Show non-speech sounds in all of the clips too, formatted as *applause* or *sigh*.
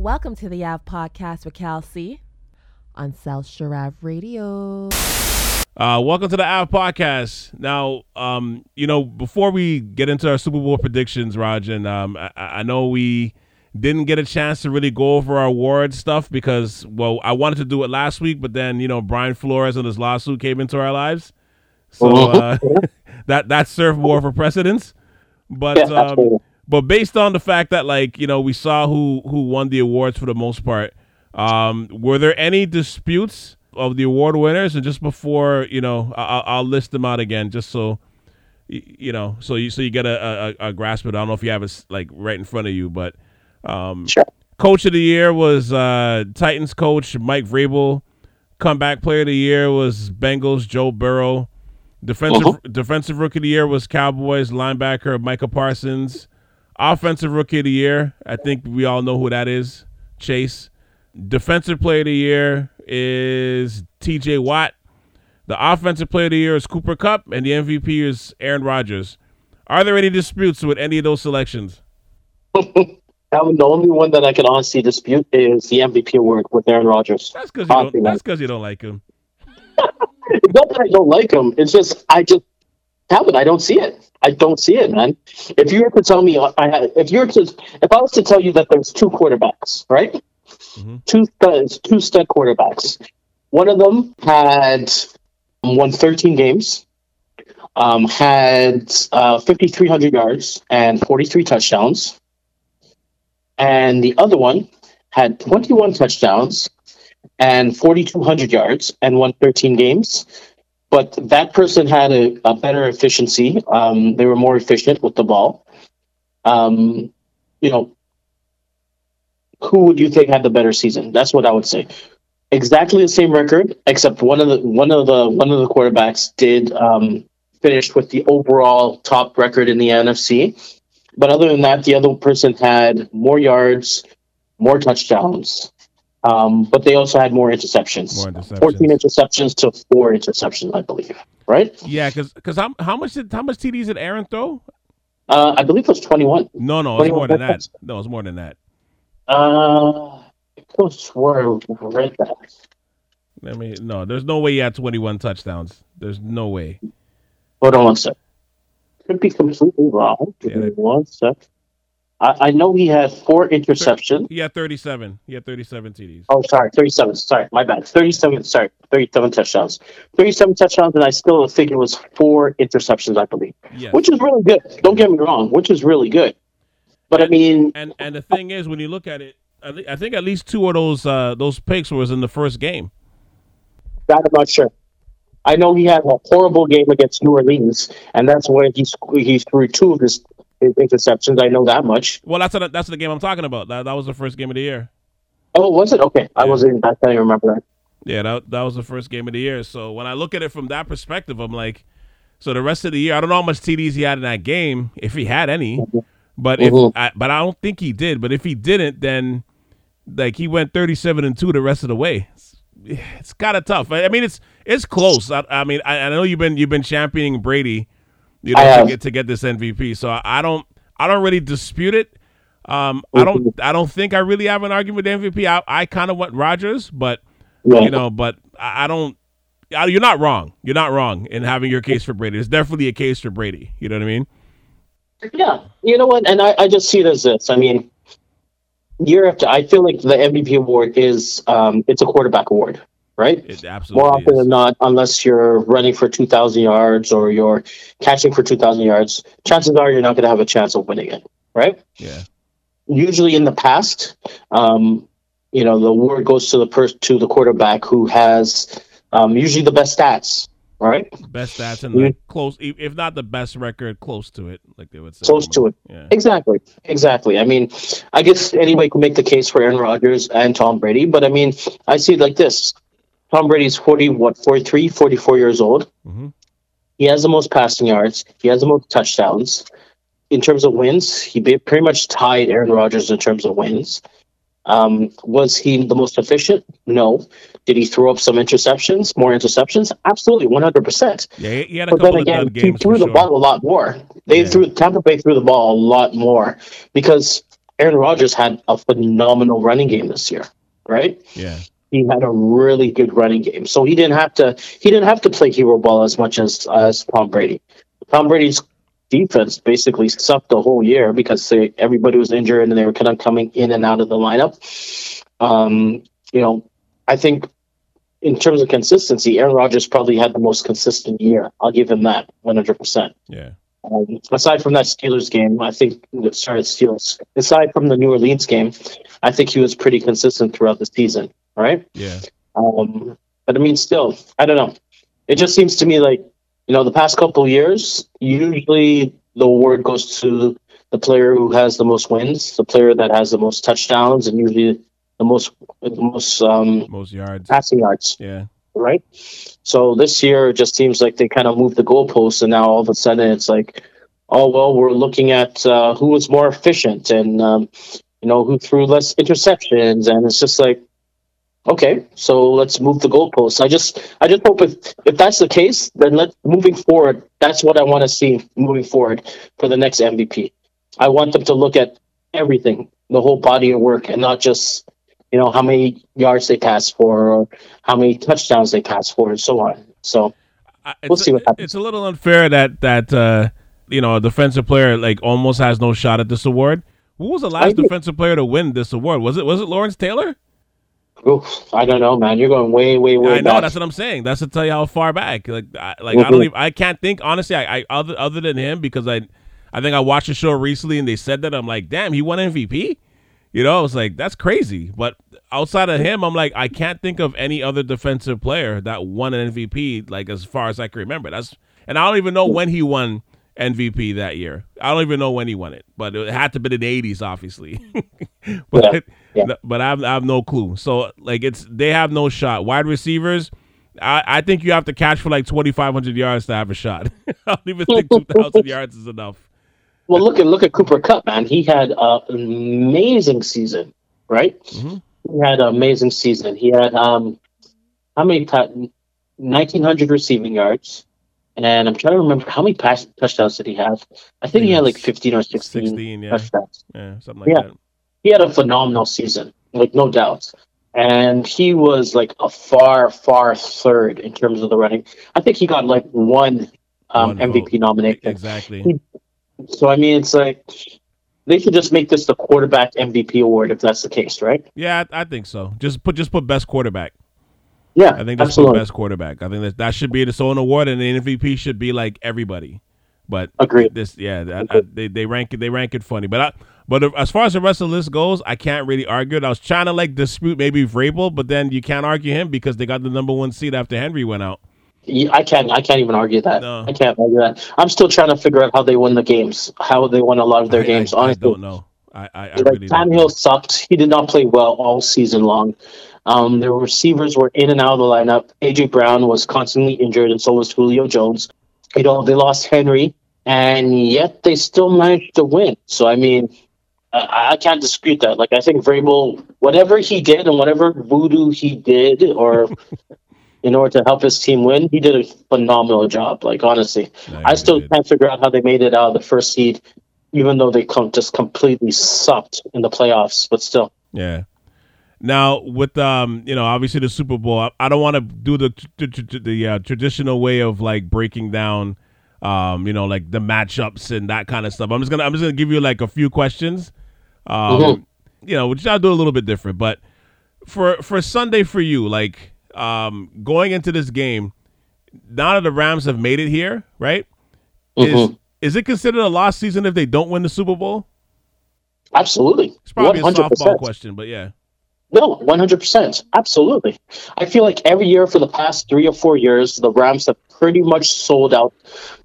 Welcome to the Av Podcast with Cal C on South Sharav Radio. Uh, welcome to the Av Podcast. Now, um, you know, before we get into our Super Bowl predictions, Raj, and um, I, I know we didn't get a chance to really go over our award stuff because, well, I wanted to do it last week, but then you know Brian Flores and his lawsuit came into our lives, so uh, *laughs* that that served more for precedence. But Yeah, um, absolutely. But based on the fact that like you know we saw who who won the awards for the most part, um, were there any disputes of the award winners? And just before you know, I- I'll, I'll list them out again, just so you know, so you so you get a, a, a grasp of it. I don't know if you have it like right in front of you, but um, Sure. coach of the year was uh, Titans coach Mike Vrabel. Comeback player of the year was Bengals Joe Burrow. Defensive Uh-huh. defensive rookie of the year was Cowboys linebacker Micah Parsons. Offensive rookie of the year, I think we all know who that is, Chase. Defensive player of the year is T.J. Watt. The offensive player of the year is Cooper Kupp, and the MVP is Aaron Rodgers. Are there any disputes with any of those selections? *laughs* The only one that I can honestly dispute is the MVP award with Aaron Rodgers. That's because you don't. man. That's because you don't like him. It's *laughs* not that I don't like him. It's just I just haven't. I don't see it. I don't see it, man. If you were to tell me, I had, if you were to, if I was to tell you that there's two quarterbacks, right? Mhm. Two studs, two stud quarterbacks. One of them had won 13 games, um, had uh, 5,300 yards and 43 touchdowns, and the other one had 21 touchdowns and 4,200 yards and won 13 games. But that person had a, a better efficiency. Um, they were more efficient with the ball. Um, you know, who would you think had the better season? That's what I would say. Exactly the same record, except one of the one of the one of the quarterbacks did um, finish with the overall top record in the NFC. But other than that, the other person had more yards, more touchdowns, um, but they also had more interceptions. More interceptions. 14 interceptions to four interceptions, I believe. Right? Yeah, because because how, how much did how much TDs did Aaron throw? Uh, I believe it was 21. No, no, it's 21 more than that. No, it's more than that. Uh, I could I read that. I mean, no, there's no way he had 21 touchdowns. There's no way. Hold on one sec. Could be completely wrong. Give me Yeah. one sec. I, I know he had four interceptions. He had 37. He had 37 TDs. Oh, sorry, 37. Sorry, my bad. 37, sorry, 37 touchdowns. 37 touchdowns, and I still think it was four interceptions, I believe, Yes. which is really good. Don't get me wrong, which is really good. But I mean, and and the thing is, when you look at it, I, thi- I think at least two of those uh, those picks was in the first game. that I'm not sure. I know he had a horrible game against New Orleans, and that's where he he threw two of his interceptions. I know that much. Well, that's what, that's the game I'm talking about. That that was the first game of the year. Oh, was it? Okay, I wasn't. I can't even remember that. Yeah, that that was the first game of the year. So when I look at it from that perspective, I'm like, so the rest of the year, I don't know how much TDs he had in that game, if he had any. But if Mhm. I, but I don't think he did. But if he didn't, then like he went 37 and two the rest of the way. It's, it's kind of tough. I, I mean, it's it's close. I, I mean, I, I know you've been you've been championing Brady, you know, to get to get this MVP. So I, I don't I don't really dispute it. Um, I don't I don't think I really have an argument with MVP. I, I kind of want Rodgers, but Yeah. you know, but I, I don't. I- You're not wrong. You're not wrong in having your case for Brady. It's definitely a case for Brady. You know what I mean? Yeah, you know what? And I, I just see it as this. I mean, year after, I feel like the MVP award is um, it's a quarterback award, right? It absolutely More often is. than not, unless you're running for 2,000 yards or you're catching for 2,000 yards, chances are you're not going to have a chance of winning it, right? Yeah. Usually in the past, um, you know, the award goes to the person to the quarterback who has um, usually the best stats, right? Best stats and close, if if not the best record, close to it, like they would say. Close to it. Yeah. Exactly, exactly. I mean, I guess anybody could make the case for Aaron Rodgers and Tom Brady, but I mean, I see it like this: Tom Brady's forty, what, 43, 44 years old. hmm He has the most passing yards. He has the most touchdowns. In terms of wins, he pretty much tied Aaron Rodgers in terms of wins. Um, was he the most efficient? No. Did he throw up some interceptions? More interceptions? Absolutely, one hundred percent. Yeah, he- had a But then couple of again, dud he threw the sure. ball a lot more. They Yeah. threw Tampa Bay threw the ball a lot more because Aaron Rodgers had a phenomenal running game this year, right? Yeah. He had a really good running game, so he didn't have to. He didn't have to play hero ball as much as as Tom Brady. Tom Brady's defense basically sucked the whole year because they, everybody was injured and they were kind of coming in and out of the lineup. Um, you know, I think in terms of consistency, Aaron Rodgers probably had the most consistent year. I'll give him that 100%. Yeah. Um, aside from that Steelers game, I think, sorry, Steelers, aside from the New Orleans game, I think he was pretty consistent throughout the season. Right? Yeah. Um, but I mean, still, I don't know. It just seems to me like, you know, the past couple years, usually the award goes to the player who has the most wins, the player that has the most touchdowns, and usually the most the most um, Most yards. passing yards, Yeah. right? So this year it just seems like they kind of moved the goalposts, and now all of a sudden it's like, oh well, we're looking at uh, who was more efficient and um, you know who threw less interceptions, and it's just like, okay, so let's move the goalposts. I just I just hope if if that's the case, then let moving forward, that's what I want to see moving forward for the next MVP. I want them to look at everything, the whole body of work, and not just you know how many yards they pass for or how many touchdowns they pass for and so on. So We'll it's, see what happens. it's a little unfair that that uh, you know a defensive player like almost has no shot at this award. Who was the last defensive player to win this award? Was it was it Lawrence Taylor? Oof, I don't know, man. You're going way, way, way I know back. that's what I'm saying. That's to tell you how far back. Like, I, like I don't Mhm. even. I can't think honestly. I, I other other than him because I, I think I watched the show recently and they said that I'm like, damn, he won MVP. You know, I was like, that's crazy. But outside of him, I'm like, I can't think of any other defensive player that won an MVP. Like as far as I can remember, that's and I don't even know when he won MVP that year. I don't even know when he won it, but it had to be in the 80s, obviously. *laughs* but Yeah, yeah. but I have, I have no clue. So like it's they have no shot. Wide receivers, I, I think you have to catch for like 2,500 yards to have a shot. *laughs* I don't even think 2,000 *laughs* yards is enough. Well, look at look at Cooper Kupp, man. He had an amazing season, right? Mhm. He had an amazing season. He had um, how many nineteen hundred receiving yards, and I'm trying to remember how many pass touchdowns did he have? I think he had like fifteen or sixteen, 16, yeah. touchdowns. Yeah, something like Yeah. that. He had a phenomenal season, like no doubt. And he was like a far, far third in terms of the running. I think he got like one, um, One MVP vote. nomination. Exactly. So I mean, it's like they should just make this the quarterback MVP award if that's the case, right? Yeah, I, I think so. Just put just put best quarterback. Yeah, I think that's absolutely put best quarterback. I think that that should be the sole award, and the MVP should be like everybody. But agreed. this, yeah, that, I, they they rank it they rank it funny. But I, but as far as the rest of the list goes, I can't really argue it. I was trying to like dispute maybe Vrabel, but then you can't argue him because they got the number one seed after Henry went out. Yeah, I can't. I can't even argue that. No. I can't argue that. I'm still trying to figure out how they win the games, how they won a lot of their I- games. I, I honestly, don't know. I I, I like really. Tannehill sucked. He did not play well all season long. Um, their receivers were in and out of the lineup. AJ Brown was constantly injured, and so was Julio Jones. You know, they lost Henry, and yet they still managed to win. So I mean, I, I can't dispute that. Like I think Vrabel, whatever he did and whatever voodoo he did, or *laughs* in order to help his team win, he did a phenomenal job. Like honestly, No, I still did. can't figure out how they made it out of the first seed, even though they come just completely sucked in the playoffs. But still, Yeah. Now with um, you know, obviously the Super Bowl, I, I don't want to do the the, the, the uh, traditional way of like breaking down, um, you know, like the matchups and that kind of stuff. I'm just gonna I'm just gonna give you like a few questions, um, Mhm. you know, which I'll do a little bit different. But for for Sunday for you, like um, going into this game, now that the Rams have made it here, right? Is Mhm. is it considered a lost season if they don't win the Super Bowl? absolutely, It's probably a softball question, but yeah. No, one hundred percent, absolutely. I feel like every year for the past three or four years, the Rams have pretty much sold out,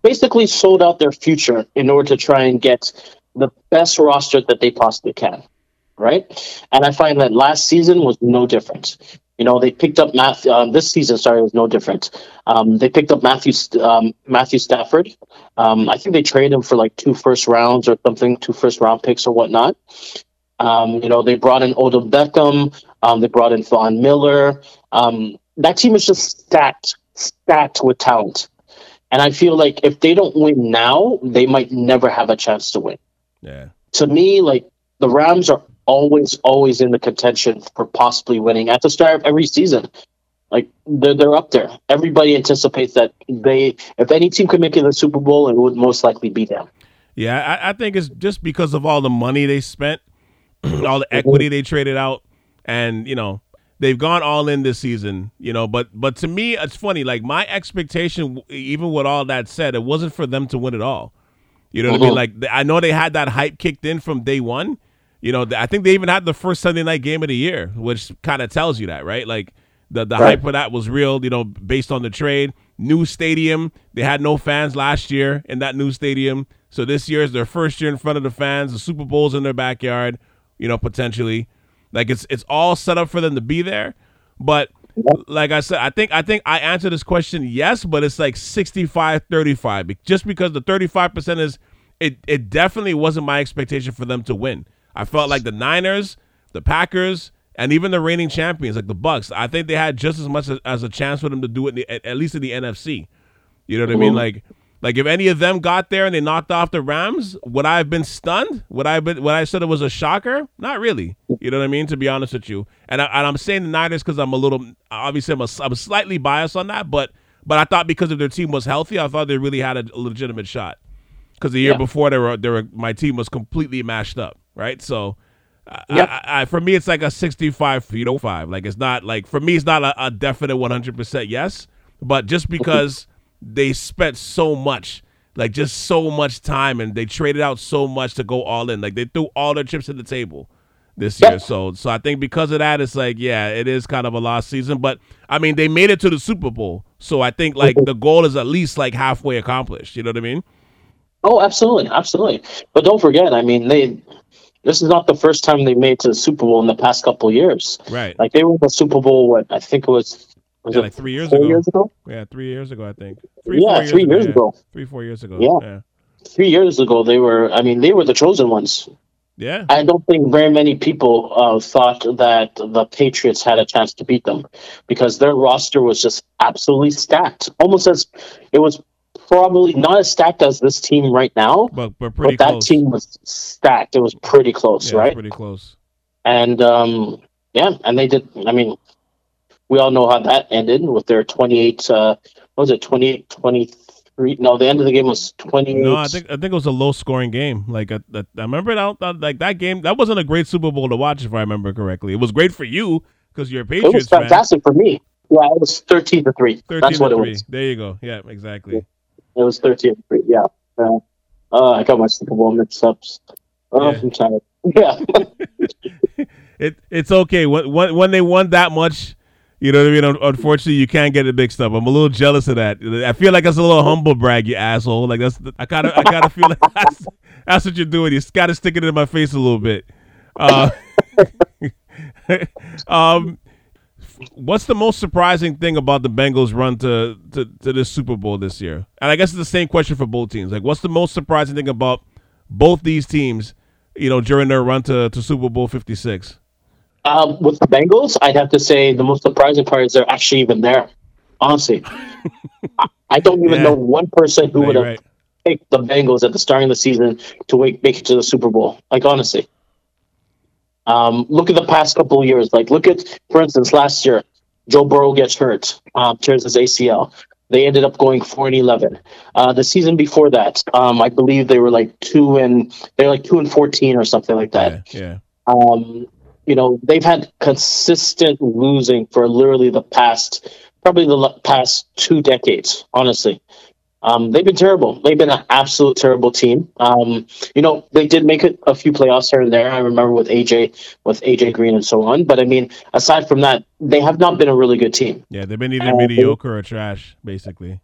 basically sold out their future in order to try and get the best roster that they possibly can, right? And I find that last season was no different. You know, they picked up Math. Um, this season, sorry, was no different. Um, they picked up Matthew um, Matthew Stafford. Um, I think they traded him for like two first rounds or something, two first round picks or whatnot. Um, you know, they brought in Odell Beckham. Um, they brought in Von Miller. Um, that team is just stacked, stacked with talent. And I feel like if they don't win now, they might never have a chance to win Yeah. to me, like the Rams are always, always in the contention for possibly winning at the start of every season. Like they're they're up there. Everybody anticipates that they, if any team could make it to the Super Bowl, it would most likely be them. Yeah, I, I think it's just because of all the money they spent, *clears throat* all the equity they traded out, and you know they've gone all in this season. You know, but but to me, it's funny. Like my expectation, even with all that said, it wasn't for them to win it all. You know what I mean? Mm-hmm. Like I know they had that hype kicked in from day one. You know, I think they even had the first Sunday night game of the year, which kind of tells you that, right? Like the the right. hype for that was real. You know, based on the trade, new stadium. They had no fans last year in that new stadium, so this year is their first year in front of the fans. The Super Bowl's in their backyard. You know, potentially, like it's it's all set up for them to be there. But like I said, I think I think I answered this question yes, but it's like 65-35. Just because the 35% is it it definitely wasn't my expectation for them to win. I felt like the Niners, the Packers, and even the reigning champions like the Bucs, I think they had just as much as, as a chance for them to do it the, at, at, least in the NFC. You know what mm-hmm. I mean? Like like if any of them got there and they knocked off the Rams, would I have been stunned? Would I have been? Would I said it was a shocker? Not really. You know what I mean? To be honest with you, and, I, and I'm saying the Niners because I'm a little obviously I'm, a, I'm slightly biased on that, but but I thought because if their team was healthy, I thought they really had a legitimate shot. Because the year yeah. before they were they were my team was completely mashed up, right? So. Yep. I, I, for me, it's like a 65 feet 05. Like, it's not like, for me, it's not a, a definite 100% yes, but just because they spent so much, like just so much time, and they traded out so much to go all in. Like they threw all their chips at the table this year. So, so I think because of that, it's like, yeah, it is kind of a lost season. But I mean, they made it to the Super Bowl, so I think like mm-hmm. the goal is at least like halfway accomplished. You know what I mean? Oh, absolutely, absolutely. But don't forget, I mean, they this is not the first time they made to the Super Bowl in the past couple years. Right. Like they were in the Super Bowl. What I think it was was yeah, like three years ago. years ago. Yeah, three years ago, I think. Three, yeah, years three ago, years ago. Three, four years ago. Yeah. yeah. Three years ago, they were. I mean, they were the chosen ones. Yeah. I don't think very many people uh, thought that the Patriots had a chance to beat them because their roster was just absolutely stacked. Almost as it was probably not as stacked as this team right now, but but, but that team was stacked. It was pretty close, yeah, right? Pretty close. And um, yeah, and they did. I mean, we all know how that ended with their 28 uh what was it 28 23 no the end of the game was 28 no i think i think it was a low scoring game. Like i, I, I remember it out like that game that wasn't a great super bowl to watch if i remember correctly. It was great for you because you're a patriots it was fantastic fan. for me. Yeah it was 13 to 3 13 that's what 3. it was. There you go. Yeah exactly. It was 13 to 3 yeah. Uh, uh, i got my super bowl mix-ups oh yeah. i'm tired. *laughs* Yeah. *laughs* It, it's okay. When, when, when they won that much you know what I mean? Unfortunately, you can't get it mixed up. I'm a little jealous of that. I feel like that's a little humble brag, you asshole. Like that's I kind of I kind of feel like *laughs* that's, that's, what you're doing. You got to stick it in my face a little bit. Uh, *laughs* um, what's the most surprising thing about the Bengals' run to, to to this Super Bowl this year? And I guess it's the same question for both teams. Like, what's the most surprising thing about both these teams? You know, during their run to, to Super Bowl 56. Um, with the Bengals, I'd have to say the most surprising part is they're actually even there. Honestly, *laughs* I don't even yeah. know one person who would have right. picked the Bengals at the start of the season to make, make it to the Super Bowl. Like honestly, um, look at the past couple of years. Like look at, for instance, last year, Joe Burrow gets hurt, um, tears his ACL. They ended up going four and eleven. Uh, the season before that, um, I believe they were like two and they're like two and fourteen or something like that. Yeah. yeah. Um, you know, they've had consistent losing for literally the past, probably the past two decades, honestly. Um, they've been terrible. They've been an absolute terrible team. Um, you know, they did make it a few playoffs here and there. I remember with AJ, with AJ Green and so on. But I mean, aside from that, they have not been a really good team. Yeah, they've been either mediocre or trash, basically.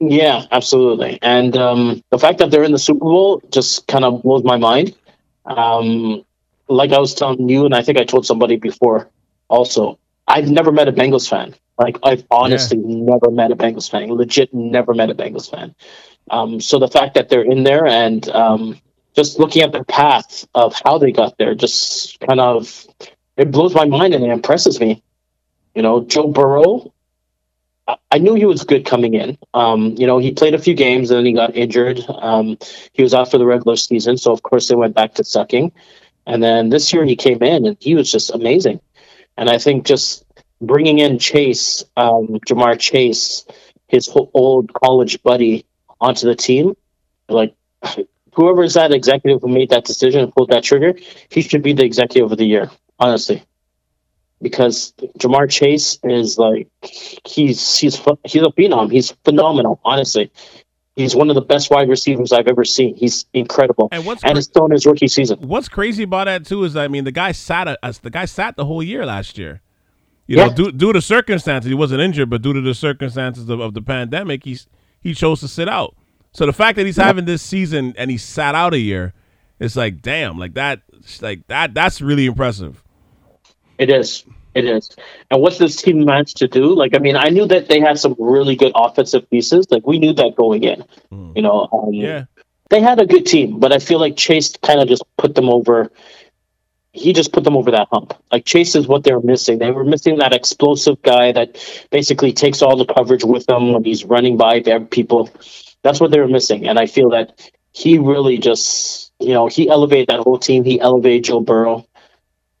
Yeah, absolutely. And um, the fact that they're in the Super Bowl just kind of blows my mind. Um, like I was telling you, and I think I told somebody before also, I've never met a Bengals fan. Like I've honestly yeah. never met a Bengals fan. Legit, never met a Bengals fan. Um, so the fact that they're in there and um, just looking at their path of how they got there, just kind of it blows my mind and it impresses me. You know, Joe Burrow. I knew he was good coming in. Um, you know, he played a few games and then he got injured. Um, he was out for the regular season, so of course they went back to sucking. And then this year he came in and he was just amazing. And I think just bringing in Chase, um, Ja'Marr Chase, his old college buddy, onto the team, like *sighs* whoever is that executive who made that decision and pulled that trigger, he should be the executive of the year, honestly. Because Ja'Marr Chase is like he's he's he's a phenom. He's phenomenal, honestly. He's one of the best wide receivers I've ever seen. He's incredible, and, what's and cra- still in his rookie season. What's crazy about that too is, I mean, the guy sat a, the guy sat the whole year last year. You yeah. know, due, due to circumstances, he wasn't injured, but due to the circumstances of, of the pandemic, he's he chose to sit out. So the fact that he's yeah. having this season and he sat out a year, it's like, damn, like that, like that, that's really impressive. It is. It is. And what this team managed to do, like, I mean, I knew that they had some really good offensive pieces. Like, we knew that going in. Mm. You know, um, yeah. They had a good team, but I feel like Chase kind of just put them over. He just put them over that hump. Like Chase is what they were missing. They were missing that explosive guy that basically takes all the coverage with them when he's running by their people. That's what they were missing, and I feel that he really just, you know, he elevated that whole team. He elevated Joe Burrow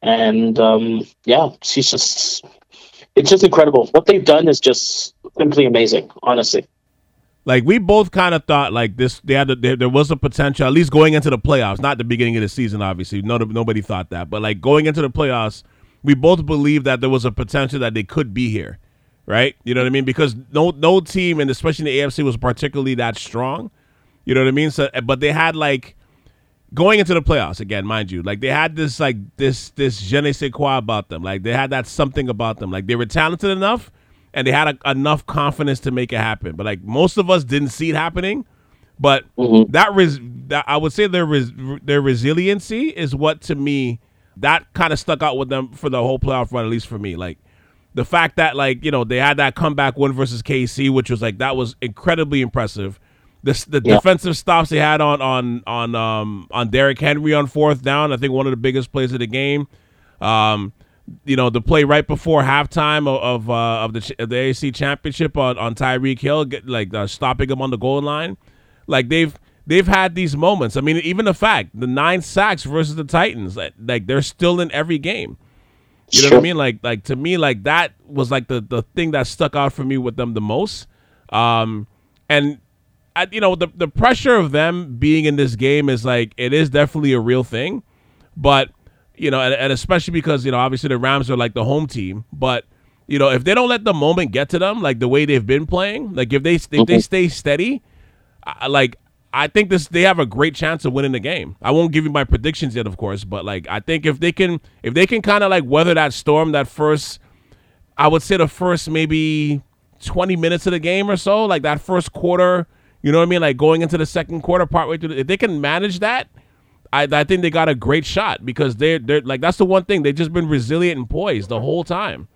and um, yeah, she's just it's just incredible. What they've done is just simply amazing, honestly. Like we both kind of thought, like this, they had there, there was a potential, at least going into the playoffs, not the beginning of the season. Obviously, no, nobody thought that, but like going into the playoffs, we both believed that there was a potential that they could be here, right? You know what I mean? Because no, no team, and especially the AFC, was particularly that strong. You know what I mean? So, but they had like going into the playoffs again, mind you, like they had this like this this je ne sais quoi about them. Like they had that something about them. Like they were talented enough and they had a, enough confidence to make it happen. But like most of us didn't see it happening. But mm-hmm. that res that I would say their res- their resiliency is what to me that kind of stuck out with them for the whole playoff run, at least for me. Like the fact that like you know they had that comeback win versus KC, which was like that was incredibly impressive the the yeah. defensive stops they had on on on um on Derrick Henry on fourth down. I think one of the biggest plays of the game. Um, you know the play right before halftime of of, uh, of the of the AFC Championship on on Tyreek Hill, get, like uh, stopping him on the goal line. Like they've they've had these moments. I mean, even the fact the nine sacks versus the Titans, like, like they're still in every game. You know sure. what I mean? Like like to me, like that was like the the thing that stuck out for me with them the most. Um, and I, you know, the the pressure of them being in this game is like it is definitely a real thing, but you know, and, and especially because you know, obviously the Rams are like the home team, but you know, if they don't let the moment get to them, like the way they've been playing, like if they if mm-hmm. they stay steady, I, like I think this they have a great chance of winning the game. I won't give you my predictions yet, of course, but like I think if they can if they can kind of like weather that storm, that first, I would say the first maybe twenty minutes of the game or so, like that first quarter you know what I mean? Like going into the second quarter, partway through, the, if they can manage that, I, I think they got a great shot because they're they're like that's the one thing they've just been resilient and poised the whole time.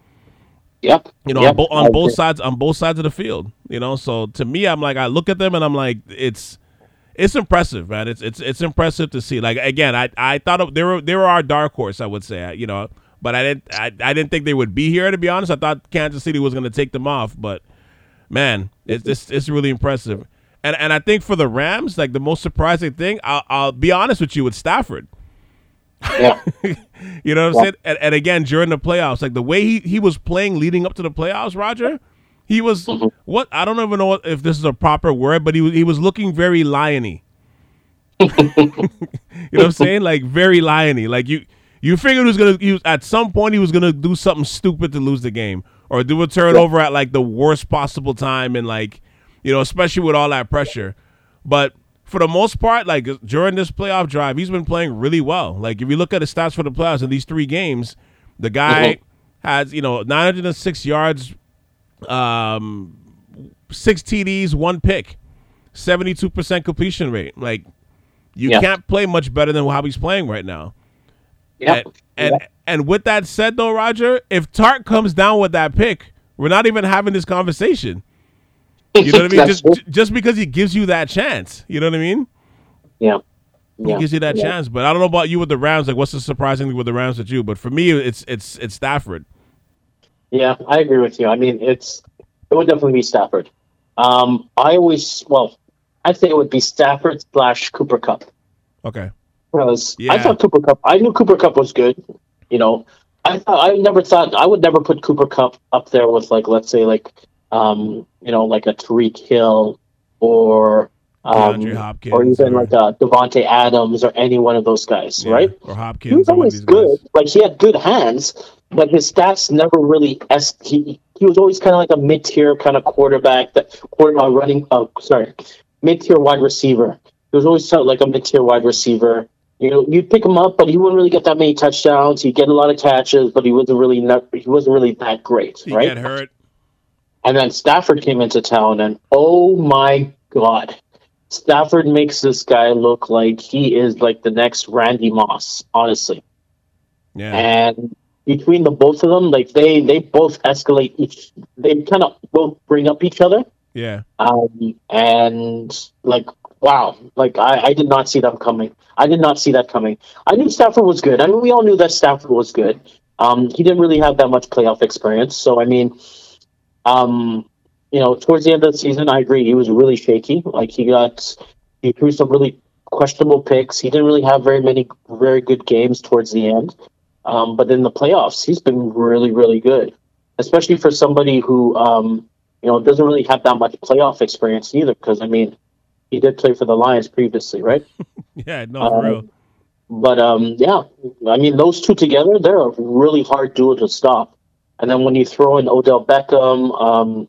Yep. You know, yep. on, bo- on both sides on both sides of the field. You know, so to me, I'm like I look at them and I'm like it's it's impressive, man. It's it's it's impressive to see. Like again, I I thought they were they were our dark horse. I would say, you know, but I didn't I, I didn't think they would be here. To be honest, I thought Kansas City was going to take them off, but man, it's it's, it's really impressive. And and I think for the Rams, like the most surprising thing, I'll, I'll be honest with you, with Stafford. Yeah. *laughs* you know what I'm saying? And, and, again, during the playoffs, like the way he, he was playing leading up to the playoffs, Roger, he was mm-hmm. what I don't even know if this is a proper word, but he was he was looking very liony. *laughs* you know what I'm *laughs* saying? Like very liony. Like you you figured he was gonna use at some point he was gonna do something stupid to lose the game. Or do a turnover yeah. at like the worst possible time and like you know, especially with all that pressure. But for the most part, like during this playoff drive, he's been playing really well. Like if you look at the stats for the playoffs in these three games, the guy mm-hmm. has you know 906 yards, um, six TDs, one pick, 72 percent completion rate. Like you yeah. can't play much better than how he's playing right now. Yeah. And, and, yep. and with that said, though, Roger, if Tartt comes down with that pick, we're not even having this conversation. You know what I mean? *laughs* just just because he gives you that chance. You know what I mean? Yeah. He yeah. gives you that yeah. chance. But I don't know about you with the Rams. Like, what's the surprisingly with the Rams with you? But for me, it's it's it's Stafford. Yeah, I agree with you. I mean, it's it would definitely be Stafford. Um, I always well, I think it would be Stafford slash Cooper Kupp. Okay. because I thought Cooper Kupp. I knew Cooper Kupp was good. You know, I thought I never thought I would never put Cooper Kupp up there with like let's say like um you know like a Tyreek Hill or um Hopkins or even or- like uh, Davante Adams or any one of those guys, Yeah, right? Or Hopkins. He was or one of always good. guys. Like he had good hands, but his stats never really. Es- he he was always kind of like a mid tier kind of quarterback that quarter uh, running. Oh, sorry, mid tier wide receiver. He was always felt like a mid tier wide receiver. You know, you'd pick him up, but he wouldn't really get that many touchdowns. He'd get a lot of catches, but he wasn't really not, he wasn't really that great, He right? get hurt. And then Stafford came into town, and oh my god, Stafford makes this guy look like he is like the next Randy Moss, honestly. Yeah. And between the both of them, like they they both escalate each. They kind of both bring up each other. Yeah. Um, and like wow, like I, I did not see them coming. I did not see that coming. I knew Stafford was good. I mean, we all knew that Stafford was good. Um, he didn't really have that much playoff experience, so I mean, um, you know, towards the end of the season, I agree he was really shaky. Like he got he threw some really questionable picks. He didn't really have very many very good games towards the end. Um, but in the playoffs, he's been really, really good, especially for somebody who, um, you know, doesn't really have that much playoff experience either. Because I mean, he did play for the Lions previously, right? *laughs* Yeah. No, for Um, real. But um, yeah, I mean, those two together, they're a really hard duo to stop. And then when you throw in Odell Beckham, um,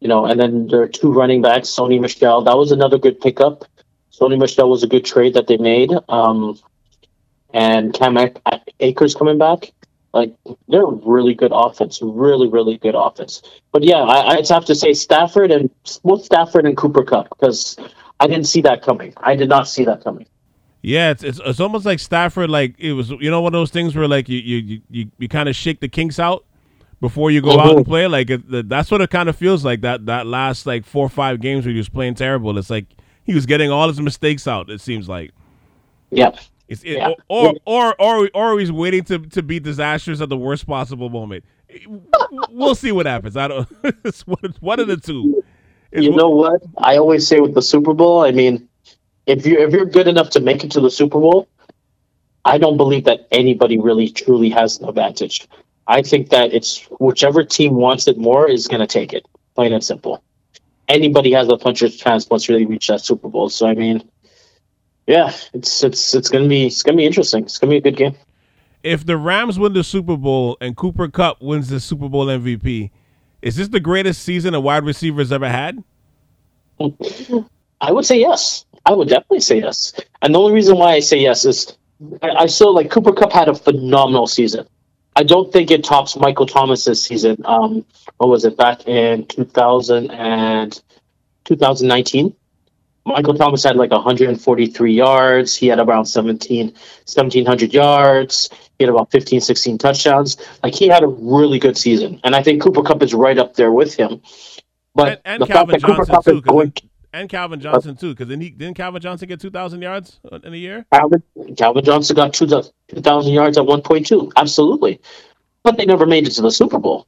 you know, and then there are two running backs, Sony Michel. That was another good pickup. Sony Michel was a good trade that they made. Um, and Cam Ak- Akers coming back. Like they're a really good offense, really, really good offense. But yeah, I, I'd have to say Stafford and both Stafford and Cooper Kupp because I didn't see that coming. I did not see that coming. Yeah, it's, it's it's almost like Stafford. Like it was, you know, one of those things where like you you you, you, kind of shake the kinks out before you go out and Mhm. play. Like it, that's what it kind of feels like. That that last like four or five games where he was playing terrible. It's like he was getting all his mistakes out. It seems like Yeah. it's it, Yeah. or, or or or he's waiting to to be disastrous at the worst possible moment. We'll see what happens. I don't. *laughs* It's one, one of the two. It's you know what? I always say with the Super Bowl, I mean, if you if you're good enough to make it to the Super Bowl, I don't believe that anybody really truly has an advantage. I think that it's whichever team wants it more is going to take it. Plain and simple. Anybody has a puncher's chance once they reach that Super Bowl. So I mean, yeah, it's it's it's gonna be it's gonna be interesting. It's gonna be a good game. if the Rams win the Super Bowl and Cooper Kupp wins the Super Bowl MVP, is this the greatest season a wide receiver's ever had? *laughs* I would say yes. I would definitely say yes. And the only reason why I say yes is I, I still like Cooper Kupp had a phenomenal season. I don't think it tops Michael Thomas's season. Um, what was it back in 2000 and 2019? Michael Thomas had like 143 yards. He had around 17, 1700 yards. He had about 15, 16 touchdowns. Like he had a really good season. And I think Cooper Kupp is right up there with him. But And, and the fact Calvin that Cooper Kupp too, is going and Calvin Johnson too, because then he didn't Calvin Johnson get two thousand yards in a year. Calvin, Calvin Johnson got 2,000 yards at 1.2. Absolutely. But they never made it to the Super Bowl.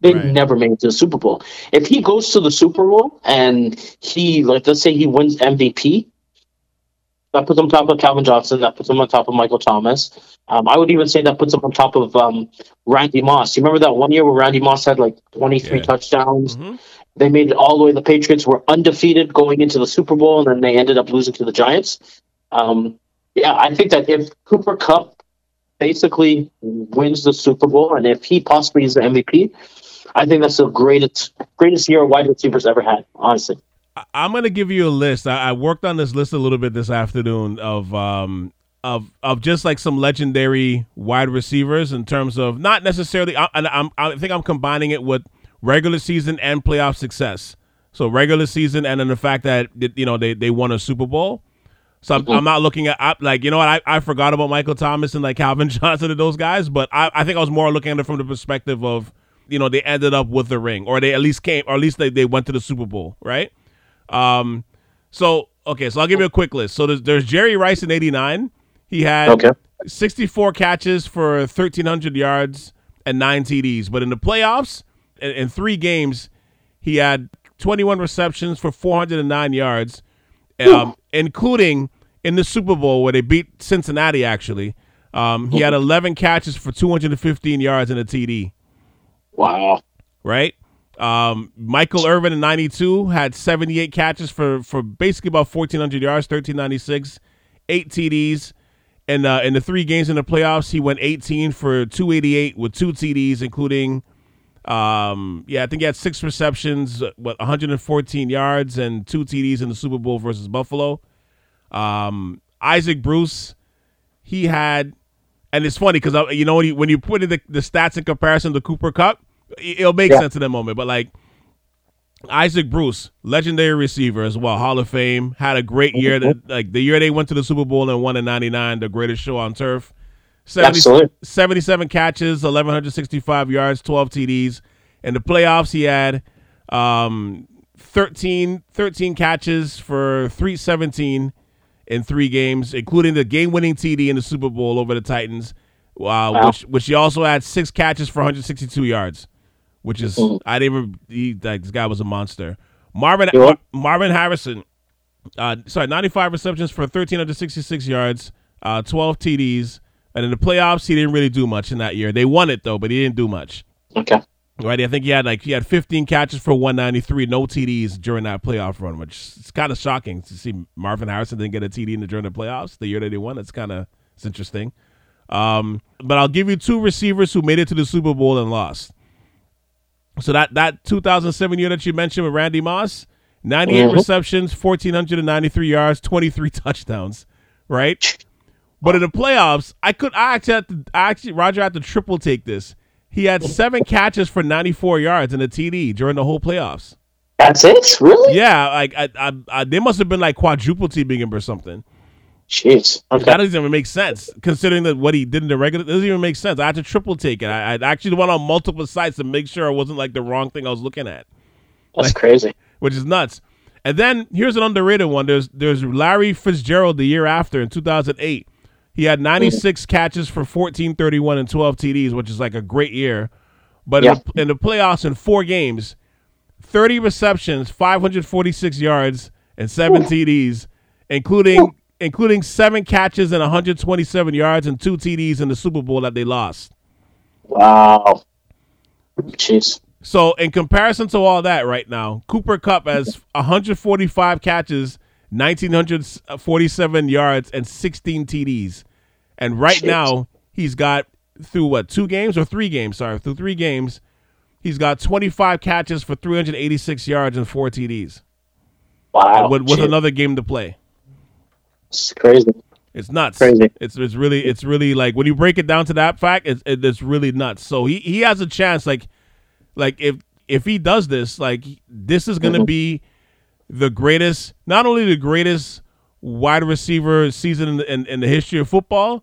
They Right. never made it to the Super Bowl. If he goes to the Super Bowl and he, like, let's say he wins MVP, that puts him on top of Calvin Johnson. That puts him on top of Michael Thomas. Um, I would even say that puts him on top of um, Randy Moss. You remember that one year where Randy Moss had like 23 Yeah. touchdowns? Mhm. They made it all the way. The Patriots were undefeated going into the Super Bowl, and then they ended up losing to the Giants. Um, yeah, I think that if Cooper Kupp basically wins the Super Bowl, and if he possibly is the MVP, I think that's the greatest greatest year wide receivers ever had. Honestly, I- I'm gonna give you a list. I, I worked on this list a little bit this afternoon of um of of just like some legendary wide receivers in terms of not necessarily. I, I'm I think I'm combining it with regular season and playoff success. So regular season and then the fact that you know they they won a Super Bowl. So I'm, I'm not looking at I, like you know what I, I forgot about Michael Thomas and like Calvin *laughs* Johnson and those guys, but I, I think I was more looking at it from the perspective of you know they ended up with the ring or they at least came or at least they, they went to the Super Bowl, right? Um, so okay, so I'll give you a quick list. So there's, there's Jerry Rice in '89. He had Okay. 64 catches for 1,300 yards and nine TDs. But in the playoffs, in, in three games, he had 21 receptions for 409 yards, um, including in the Super Bowl where they beat Cincinnati. Actually, um, he had 11 catches for 215 yards and a TD. Wow. Right. Um, Michael Irvin in '92 had 78 catches for for basically about 1,400 yards, 1,396, eight TDs. And uh, in the three games in the playoffs, he went 18 for 288 with two TDs, including, um, yeah, I think he had six receptions, what 114 yards and two TDs in the Super Bowl versus Buffalo. Um, Isaac Bruce, he had, and it's funny because you know when you when you put in the, the stats in comparison to Cooper Kupp, it'll make yeah. sense in that moment. But like Isaac Bruce, legendary receiver as well, Hall of Fame, had a great year. That, like the year they went to the Super Bowl and won in '99, the greatest show on turf. 70, 77 catches, 1,165 yards, 12 TDs. In the playoffs, he had um, 13, 13 catches for 317 in three games, including the game-winning TD in the Super Bowl over the Titans, uh, wow. which which he also had six catches for 162 yards which is mm-hmm. I didn't even he, like this guy was a monster. Marvin Mar- Marvin Harrison, uh, sorry, 95 receptions for 1366 yards, uh, 12 TDs, and in the playoffs he didn't really do much in that year. They won it though, but he didn't do much. Okay. Right, I think he had like he had 15 catches for 193, no TDs during that playoff run, which is kind of shocking to see Marvin Harrison didn't get a TD in the, during the playoffs the year that they won. It's kind of it's interesting. Um, but I'll give you two receivers who made it to the Super Bowl and lost. So that that 2007 year that you mentioned with Randy Moss, 98 mm-hmm. receptions, 1493 yards, 23 *laughs* touchdowns, right? But in the playoffs, I could I actually had to, I actually Roger had to triple take this. He had seven catches for 94 yards in a TD during the whole playoffs. That's it, really? Yeah, like I, I, I, they must have been like quadruple teaming him or something. Jeez. Okay. That doesn't even make sense considering that what he did in the regular. doesn't even make sense. I had to triple take it. I, I actually went on multiple sites to make sure it wasn't like the wrong thing I was looking at. That's like, crazy. Which is nuts. And then here's an underrated one. There's there's Larry Fitzgerald the year after in 2008. He had 96 mm-hmm. catches for 1431 and 12 TDs, which is like a great year. But yeah. in, the, in the playoffs in four games, 30 receptions, 546 yards, and seven Ooh. TDs, including Ooh including seven catches and 127 yards and two TDs in the Super Bowl that they lost. Wow. Jeez. So, in comparison to all that right now, Cooper Kupp has 145 catches, 1,947 yards, and 16 TDs. And right Jeez. now, he's got through what, two games or three games? Sorry, through three games, he's got 25 catches for 386 yards and four TDs. Wow. With, with another game to play. It's crazy. It's nuts. Crazy. It's it's really it's really like when you break it down to that fact, it's it's really nuts. So he he has a chance. Like like if if he does this, like this is gonna mm-hmm. be the greatest, not only the greatest wide receiver season in the, in, in the history of football,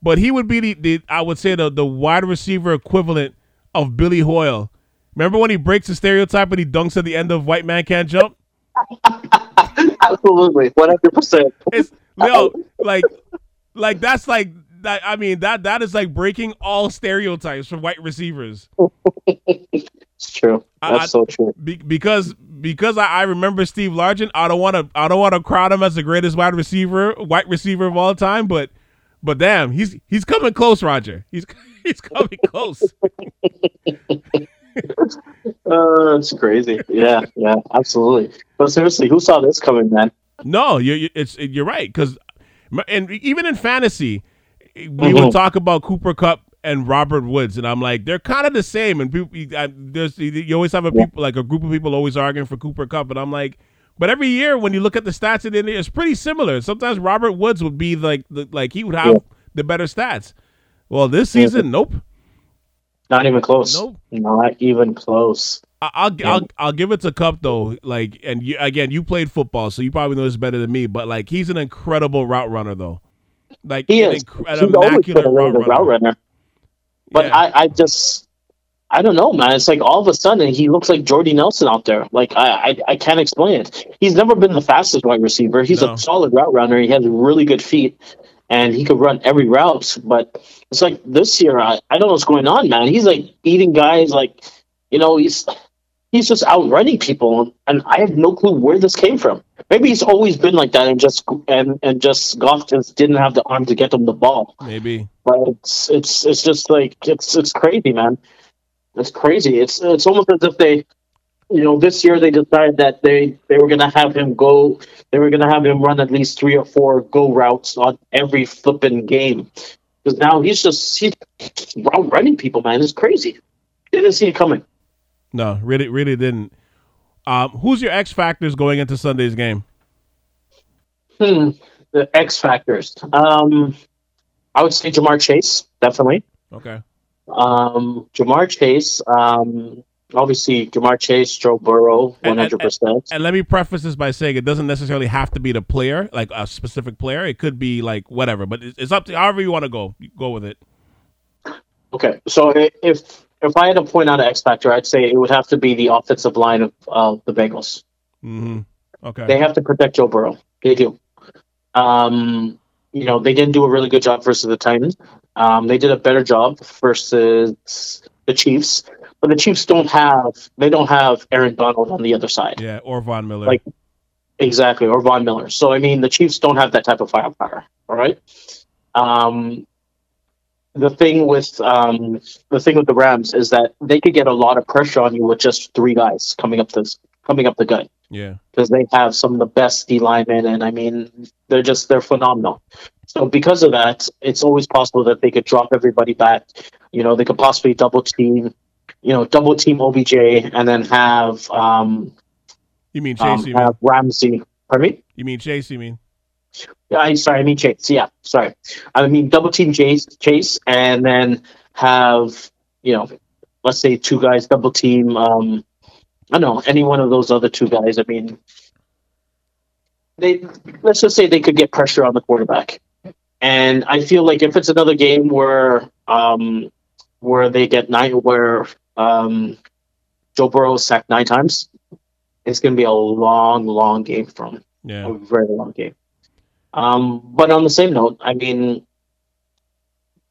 but he would be the, the I would say the the wide receiver equivalent of Billy Hoyle. Remember when he breaks the stereotype and he dunks at the end of White Man Can't Jump? *laughs* Absolutely, one hundred percent. No, like, like that's like that. I mean that that is like breaking all stereotypes for white receivers. *laughs* it's true. That's I, so true. Be, because because I, I, remember Steve Largent. I don't want to I don't want to crowd him as the greatest wide receiver, white receiver of all time, but but damn, he's he's coming close, Roger. He's *laughs* he's coming close. *laughs* uh, it's crazy. Yeah, yeah, absolutely. But seriously, who saw this coming, man? No, you it's you're right because, and even in fantasy, we mm-hmm. would talk about Cooper Kupp and Robert Woods, and I'm like, they're kind of the same. And people, there's you always have a people like a group of people always arguing for Cooper Kupp, and I'm like, but every year when you look at the stats in India, it's pretty similar. Sometimes Robert Woods would be like the, like he would have yeah. the better stats. Well, this season, nope. Not even close. Nope. Not even close. I'll, yeah. I'll I'll give it to Kupp though. Like, and you, again, you played football, so you probably know this better than me. But like, he's an incredible route runner, though. Like, he is. Inc- he's always been a route runner. But yeah. I, I just, I don't know, man. It's like all of a sudden he looks like Jordy Nelson out there. Like I, I, I can't explain it. He's never been the fastest wide receiver. He's no. a solid route runner. He has really good feet, and he could run every route. But it's like this year, I, I don't know what's going on, man. He's like eating guys like, you know, he's he's just outrunning people, and I have no clue where this came from. Maybe he's always been like that, and just and and just Goff just didn't have the arm to get him the ball. Maybe, but it's it's it's just like it's it's crazy, man. It's crazy. It's it's almost as if they, you know, this year they decided that they they were gonna have him go. They were gonna have him run at least three or four go routes on every flipping game. Because now he's just he's running people, man. It's crazy. Didn't see it coming. No, really, really didn't. Um, who's your X factors going into Sunday's game? Hmm, the X factors. Um, I would say Ja'Marr Chase, definitely. Okay. Um, Ja'Marr Chase. Um, obviously Ja'Marr Chase, Joe Burrow, one hundred percent. And let me preface this by saying it doesn't necessarily have to be the player, like a specific player. It could be like whatever, but it's up to however you want to go. Go with it. Okay, so if if I had to point out an X factor, I'd say it would have to be the offensive line of uh, the Bengals. Mm-hmm. Okay. They have to protect Joe Burrow. They do. Um, you know, they didn't do a really good job versus the Titans. Um, they did a better job versus the Chiefs, but the Chiefs don't have they don't have Aaron Donald on the other side. Yeah, or Von Miller. Like exactly, or Von Miller. So I mean, the Chiefs don't have that type of firepower. All right. Um, the thing with um, the thing with the Rams is that they could get a lot of pressure on you with just three guys coming up this coming up the gut. Yeah, because they have some of the best D linemen, and I mean they're just they're phenomenal. So because of that, it's always possible that they could drop everybody back. You know, they could possibly double team, you know, double team OBJ, and then have um, you mean Chase? Um, you mean? Ramsey? Pardon me? You mean Chase? You mean? I sorry, I mean Chase. Yeah, sorry. I mean double team Chase, Chase, and then have you know, let's say two guys double team. Um, I don't know any one of those other two guys. I mean, they let's just say they could get pressure on the quarterback, and I feel like if it's another game where um, where they get nine, where um, Joe Burrow is sacked nine times, it's going to be a long, long game from yeah, a very long game. Um, but on the same note, I mean,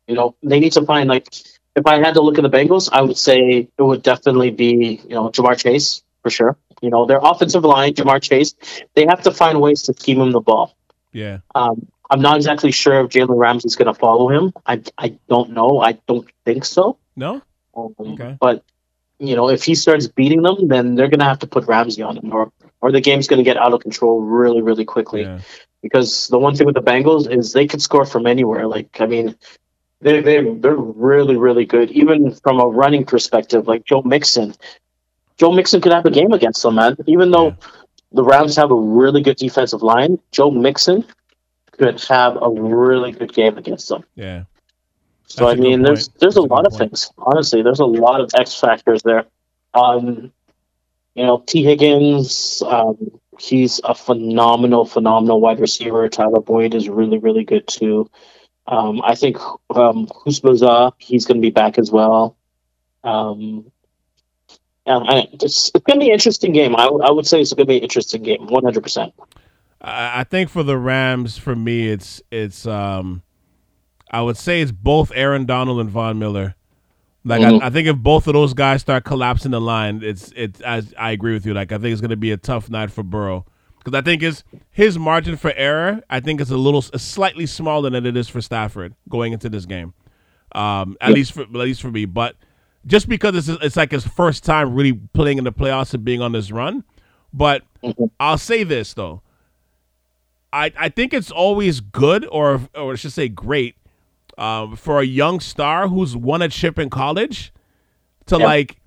you know, they need to find like if I had to look at the Bengals, I would say it would definitely be you know Ja'Marr Chase for sure. You know, their offensive line, Ja'Marr Chase, they have to find ways to scheme him the ball. Yeah. Um, I'm not exactly sure if Jalen Ramsey's going to follow him. I I don't know. I don't think so. No. Um, okay. But you know, if he starts beating them, then they're going to have to put Ramsey on him, or or the game's going to get out of control really, really quickly. Yeah because the one thing with the Bengals is they could score from anywhere. Like I mean, they they they're really really good, even from a running perspective. Like Joe Mixon, Joe Mixon could have a game against them, man. Even though yeah. the Rams have a really good defensive line, Joe Mixon could have a really good game against them. Yeah. So I mean, there's there's That's a lot of point. things. Honestly, there's a lot of X factors there. Um, you know, Tee Higgins, um, he's a phenomenal, phenomenal wide receiver. Tyler Boyd is really, really good too. Um, I think um, Uzomah, he's going to be back as well. Um, yeah, it's, it's going to be an interesting game. I, I would say it's going to be an interesting game, one hundred percent. I think for the Rams, for me, it's it's um, I would say it's both Aaron Donald and Von Miller. Like mm-hmm. I, I, think if both of those guys start collapsing the line, it's it's as I agree with you. Like I think it's going to be a tough night for Burrow because I think his his margin for error I think is a little slightly smaller than it is for Stafford going into this game. Um, at yep. least for at least for me, but just because it's it's like his first time really playing in the playoffs and being on this run. But mm-hmm. I'll say this though. I I think it's always good or or I should say great um, for a young star who's won a chip in college to yep. like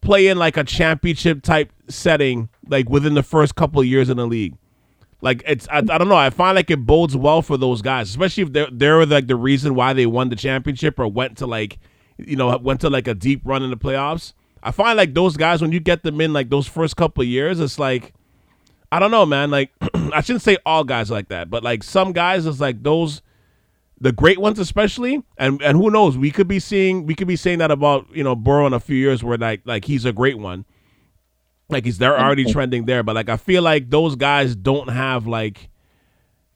play in like a championship type setting like within the first couple of years in the league. Like it's I, I don't know, I find like it bodes well for those guys, especially if they're they're like the reason why they won the championship or went to like you know, went to like a deep run in the playoffs. I find like those guys when you get them in like those first couple of years, it's like I don't know, man. Like *clears throat* I shouldn't say all guys like that, but like some guys, it's like those the great ones especially and and who knows we could be seeing we could be saying that about you know Burrow in a few years where like like he's a great one like he's they're already trending there but like I feel like those guys don't have like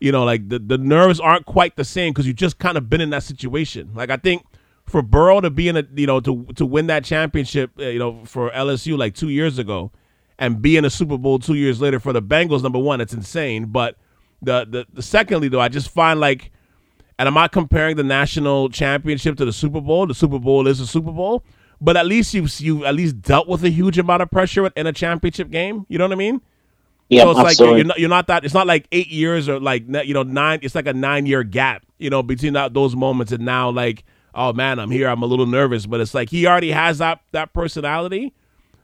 you know like the the nerves aren't quite the same because you just kind of been in that situation like I think for Burrow to be in a you know to to win that championship, uh, you know, for LSU like two years ago, and be in a Super Bowl two years later for the Bengals. Number one, it's insane. But the the, the secondly though, I just find like, and I'm not comparing the national championship to the Super Bowl. The Super Bowl is a Super Bowl, but at least you you at least dealt with a huge amount of pressure in a championship game. You know what I mean? Yeah, so it's absolutely. like you're, you're not, you're not that. It's not like eight years or like you know nine. It's like a nine year gap. You know between that those moments and now like oh man I'm here. I'm a little nervous, but it's like he already has that that personality.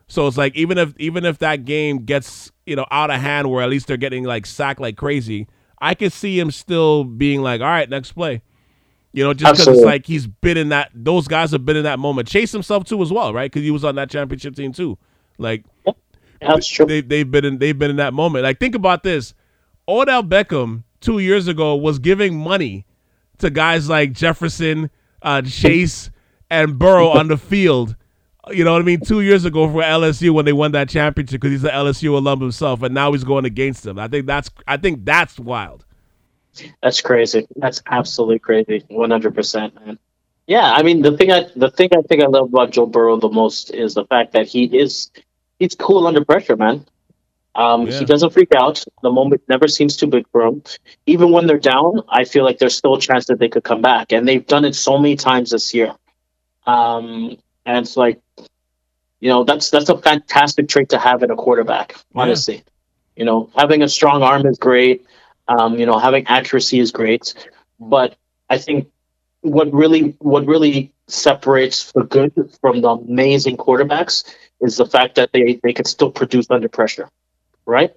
So it's like even if even if that game gets you know out of hand, where at least they're getting like sacked like crazy, I could see him still being like, all right, next play. You know, just because it's like he's been in that. Those guys have been in that moment. Chase himself too as well, right? Because he was on that championship team too. Like That's true. they they've been in they've been in that moment. Like think about this. Odell Beckham two years ago was giving money to guys like Jefferson, uh, Chase, and Burrow *laughs* on the field. You know what I mean? Two years ago for LSU when they won that championship because he's an LSU alum himself, and now he's going against them. I think that's I think that's wild. That's crazy. That's absolutely crazy. One hundred percent, man. Yeah, I mean the thing I the thing I think I love about Joe Burrow the most is the fact that he is he's cool under pressure, man. Um, Yeah. He doesn't freak out. The moment never seems too big for him. Even when they're down, I feel like there's still a chance that they could come back, and they've done it so many times this year. Um, and it's like, you know, that's that's a fantastic trait to have in a quarterback. Yeah. Honestly, you know, having a strong arm is great. Um, you know, having accuracy is great, but I think what really what really separates the good from the amazing quarterbacks is the fact that they they can still produce under pressure, right?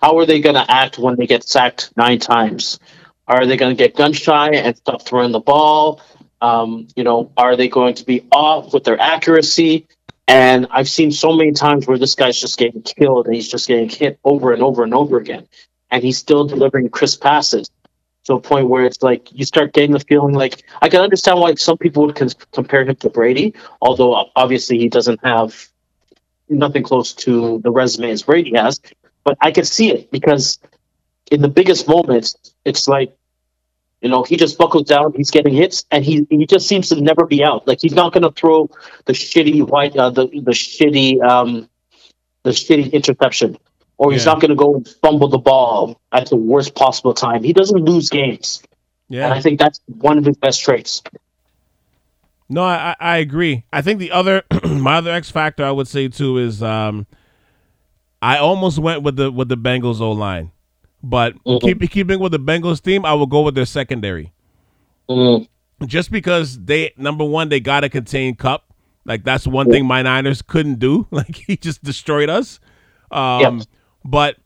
How are they going to act when they get sacked nine times? Are they going to get gun shy and stop throwing the ball? Um, you know, are they going to be off with their accuracy? And I've seen so many times where this guy's just getting killed and he's just getting hit over and over and over again, and he's still delivering crisp passes to a point where it's like you start getting the feeling like I can understand why some people would compare him to Brady, although obviously he doesn't have nothing close to the resume as Brady has. But I can see it because in the biggest moments, it's like you know he just buckles down, he's getting hits, and he he just seems to never be out. Like he's not going to throw the shitty white uh, the the shitty um the shitty interception. Or he's Yeah. not going to go and fumble the ball at the worst possible time. He doesn't lose games. Yeah, and I think that's one of his best traits. No, I, I I agree. I think the other *clears throat* my other X factor I would say too is um I almost went with the with the Bengals O line. But Mhm. keep keeping with the Bengals team, I will go with their secondary. Mm, just because they number one they got to contain Kupp. Like that's one thing my Niners couldn't do. *laughs* Like he just destroyed us. Um, Yep. But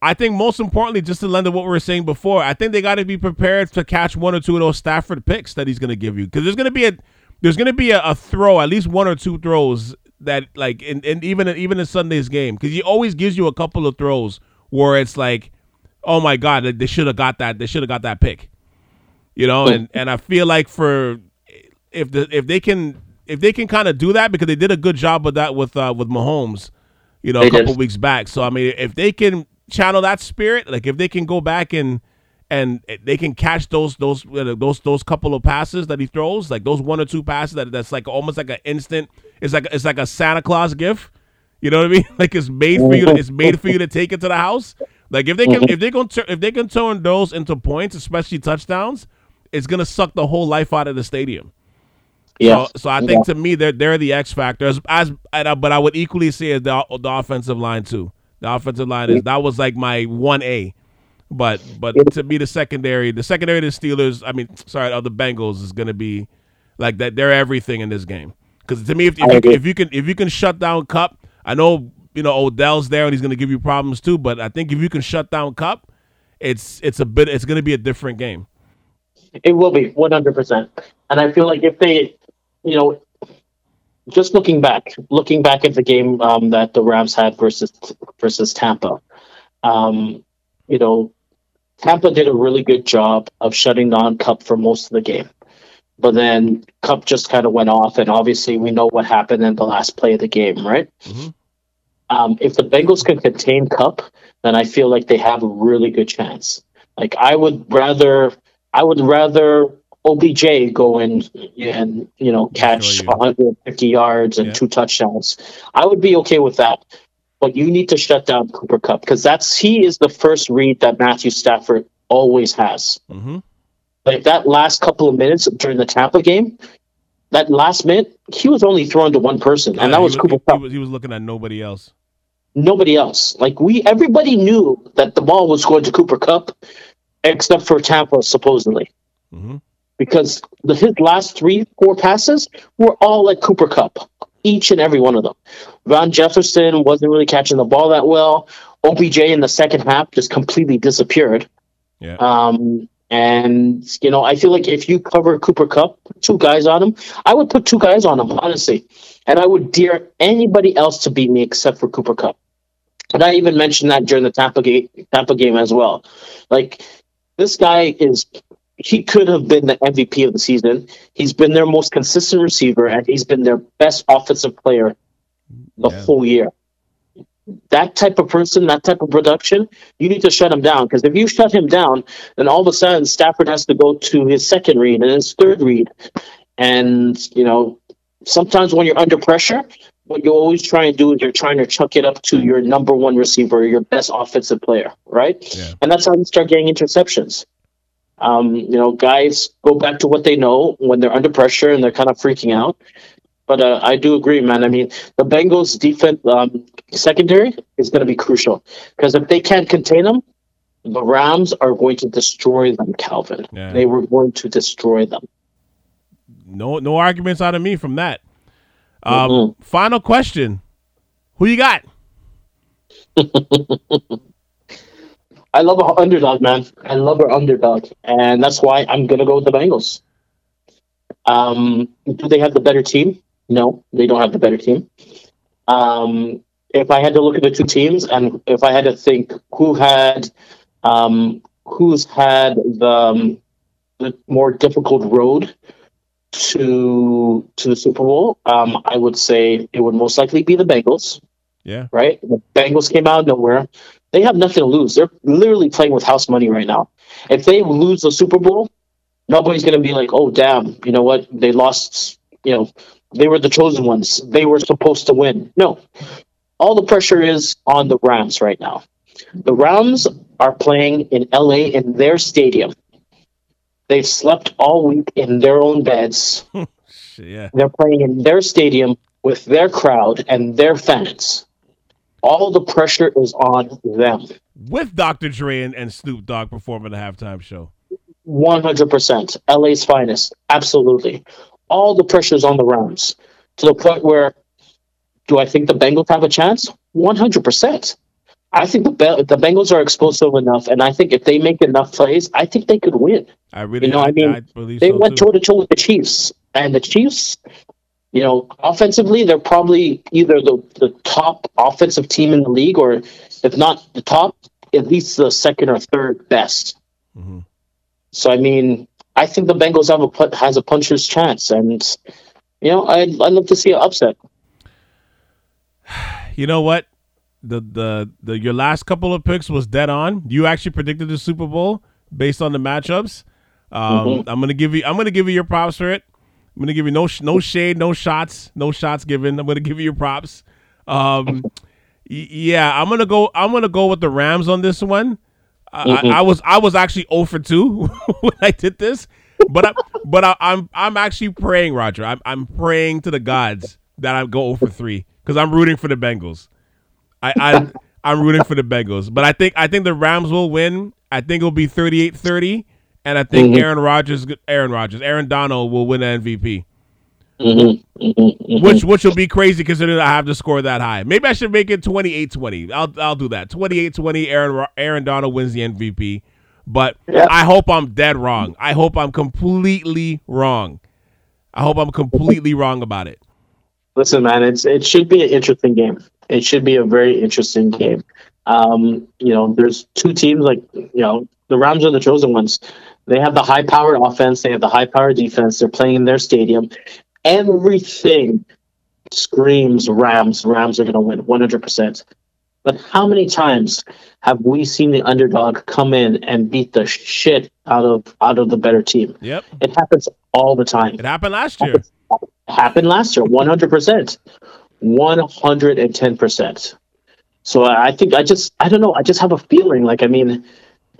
I think most importantly, just to lend to what we were saying before, I think they got to be prepared to catch one or two of those Stafford picks that he's going to give you because there's going to be a there's going to be a, a throw, at least one or two throws that like and, and even even in Sunday's game because he always gives you a couple of throws where it's like, oh my god, they should have got that, they should have got that pick you know and and i feel like for if the if they can if they can kind of do that because they did a good job with that with uh with Mahomes you know a couple did. weeks back so i mean if they can channel that spirit like if they can go back and and they can catch those those those those couple of passes that he throws like those one or two passes that that's like almost like an instant it's like it's like a santa claus gift you know what I mean? *laughs* Like it's made for you. To, it's made for you to take it to the house. Like if they can, if they can, tur- if they can turn those into points, especially touchdowns, it's gonna suck the whole life out of the stadium. yeah. So, so I think to me, they're they're the X factor. As, as uh, but I would equally say the the offensive line too. The offensive line is that was like my one A. But but to me, the secondary, the secondary of the Steelers, I mean, sorry, of the Bengals is gonna be like that. They're everything in this game. Because to me, if, if, you, if you can if you can shut down Kupp, I know you know Odell's there and he's gonna give you problems too. But I think if you can shut down Kupp, it's it's a bit it's gonna be a different game. It will be 100%. And I feel like if they, you know, just looking back, looking back at the game um, that the Rams had versus versus Tampa, um, you know, Tampa did a really good job of shutting down Kupp for most of the game. But then Kupp just kind of went off, and obviously we know what happened in the last play of the game, right? Mhm. Um, if the Bengals can contain Kupp, then I feel like they have a really good chance. Like I would rather, I would rather OBJ go in and you know catch you. 150 yards and Yeah. two touchdowns, I would be okay with that. But you need to shut down Cooper Kupp because that's he is the first read that Matthew Stafford always has. Mm-hmm. Like that last couple of minutes during the Tampa game, that last minute he was only throwing to one person, and that was Cooper he, Kupp. was, he was looking at nobody else. Nobody else. Like we, everybody knew that the ball was going to Cooper Kupp, except for Tampa supposedly. Mm-hmm. because the, his last three, four passes were all at Cooper Kupp, each and every one of them. Van Jefferson wasn't really catching the ball that well. OBJ in the second half just completely disappeared. Yeah. Um, and you know, I feel like if you cover Cooper Kupp, two guys on him, I would put two guys on him, honestly, and I would dare anybody else to beat me except for Cooper Kupp. And I even mentioned that during the Tampa game, Tampa game as well. Like this guy is he could have been the MVP of the season. He's been their most consistent receiver, and he's been their best offensive player the Yeah. whole year. That type of person, that type of production, you need to shut him down. Because if you shut him down, then all of a sudden Stafford has to go to his second read and his third read. And, you know, sometimes when you're under pressure, what you always try and do is you're trying to chuck it up to your number one receiver, your best offensive player, right? Yeah. And that's how you start getting interceptions. Um, you know, guys go back to what they know when they're under pressure and they're kind of freaking out. But uh, I do agree, man. I mean, the Bengals' defense um, secondary is going to be crucial because if they can't contain them, the Rams are going to destroy them. Calvin, Yeah. they were going to destroy them. No, no arguments out of me from that. Um, Mhm. Final question: Who you got? *laughs* I love our underdog, man. I love our underdog, and that's why I'm gonna go with the Bengals. Um, do they have the better team? No, they don't have the better team. Um, if I had to look at the two teams, and if I had to think who had, um, who's had the, um, the more difficult road to to the Super Bowl, um, I would say it would most likely be the Bengals Yeah. right? The Bengals came out of nowhere. They have nothing to lose. They're literally playing with house money right now. If they lose the Super Bowl, nobody's going to be like, "Oh, damn! You know what? They lost. You know, they were the chosen ones. They were supposed to win." No, all the pressure is on the Rams right now. The Rams are playing in LA in their stadium. They've slept all week in their own beds. Yeah. They're playing in their stadium with their crowd and their fans. All the pressure is on them. With Dr. Dre and, and Snoop Dogg performing the halftime show. 100%. LA's finest. Absolutely. All the pressure is on the Rams to the point where do I think the Bengals have a chance? 100%. I think the, Be- the Bengals are explosive enough, and I think if they make enough plays, I think they could win. I really, You know, I mean, I They so went toe to toe with the Chiefs, and the Chiefs, you know, offensively, they're probably either the, the top offensive team in the league, or if not the top, at least the second or third best. Mhm. So, I mean, I think the Bengals have a has a puncher's chance, and you know, I'd, I'd love to see an upset. *sighs* You know what? The, the the your last couple of picks was dead on. You actually predicted the Super Bowl based on the matchups. Um, Mhm. I'm gonna give you I'm gonna give you your props for it. I'm gonna give you no sh- no shade, no shots, no shots given. I'm gonna give you your props. Um, yeah, I'm gonna go. I'm gonna go with the Rams on this one. I, Mhm. I, I was I was actually 0 for two *laughs* when I did this, but I, but I, I'm I'm actually praying, Roger. I'm I'm praying to the gods that I go 0 for three because I'm rooting for the Bengals. I, I I'm rooting for the Bengals, but I think I think the Rams will win. I think it'll be 38-30, and I think Mhm. Aaron Rodgers, Aaron Rodgers, Aaron Donald will win the MVP, Mm-hmm, mm-hmm, mm-hmm. which which will be crazy considering I have to score that high. Maybe I should make it 28-20. I'll I'll do that. 28-20. Aaron Aaron Donald wins the MVP, but Yeah. I hope I'm dead wrong. I hope I'm completely wrong. I hope I'm completely wrong about it. Listen, man, it's it should be an interesting game. It should be a very interesting game. Um, you know, there's two teams like you know the Rams are the chosen ones. They have the high-powered offense. They have the high-powered defense. They're playing in their stadium. Everything screams Rams. Rams are going to win 100. percent But how many times have we seen the underdog come in and beat the shit out of out of the better team? Yep. It happens all the time. It happened last year. happened last year 100% 110% so i think i just i don't know i just have a feeling like i mean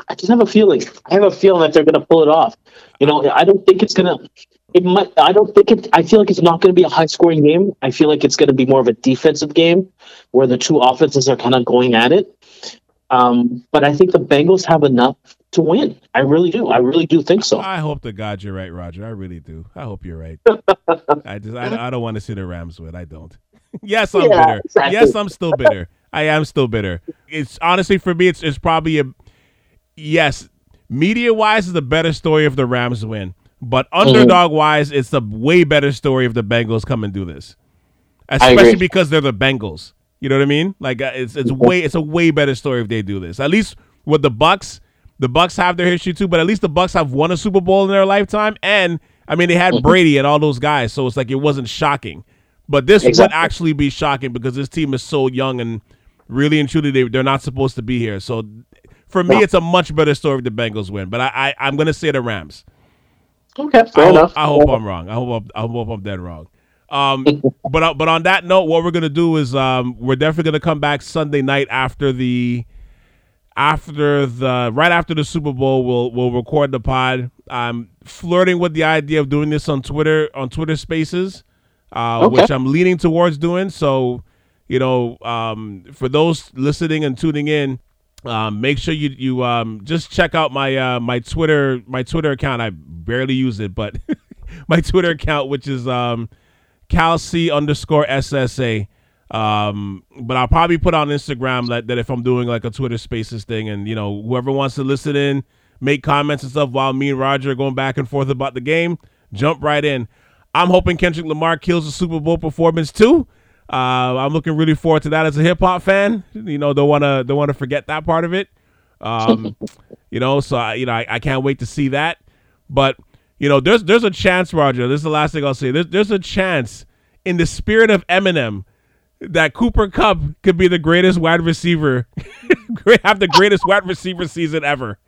i just have a feeling i have a feeling that they're going to pull it off you know i don't think it's going to it might i don't think it i feel like it's not going to be a high scoring game i feel like it's going to be more of a defensive game where the two offenses are kind of going at it um, but i think the bengals have enough to win. I really do. I really do think so. I hope to God you're right, Roger. I really do. I hope you're right. *laughs* I just I, I don't want to see the Rams win. I don't. Yes, I'm Yeah, bitter. exactly. Yes, I'm still bitter. I am still bitter. It's honestly for me, it's it's probably a yes. Media wise, is a better story if the Rams win, but Mm-hmm. underdog wise, it's a way better story if the Bengals come and do this, especially because they're the Bengals. You know what I mean? Like uh, it's it's way it's a way better story if they do this. At least with the Bucs, the Bucs have their history too, but at least the Bucs have won a Super Bowl in their lifetime, and I mean they had Mm-hmm. Brady and all those guys, so it's like it wasn't shocking. But this would actually be shocking because this team is so young and really and truly they they're not supposed to be here. So for me, Yeah. it's a much better story if the Bengals win. But I, I I'm gonna say the Rams. Okay, I fair hope, enough. I hope I'm wrong. I hope I'm, I hope I'm dead wrong. Um, *laughs* but uh, but on that note, what we're gonna do is um, we're definitely gonna come back Sunday night after the after the right after the Super Bowl. We'll we'll record the pod. I'm flirting with the idea of doing this on Twitter on Twitter Spaces, uh, Okay. which I'm leaning towards doing. So you know, um, for those listening and tuning in, um, make sure you you um, just check out my uh, my Twitter my Twitter account. I barely use it, but *laughs* my Twitter account, which is um, CalC underscore SSA. Um, but I'll probably put on Instagram that, that if I'm doing like a Twitter Spaces thing, and you know whoever wants to listen in, make comments and stuff while me and Roger are going back and forth about the game, jump right in. I'm hoping Kendrick Lamar kills the Super Bowl performance too. Uh, I'm looking really forward to that as a hip hop fan. You know, don't want to don't want to forget that part of it. Um, *laughs* you know, so I, you know, I, I can't wait to see that. But you know, there's there's a chance, Roger. This is the last thing I'll say. There's there's a chance, in the spirit of Eminem, that Cooper Kupp could be the greatest wide receiver, *laughs* have the greatest wide receiver season ever.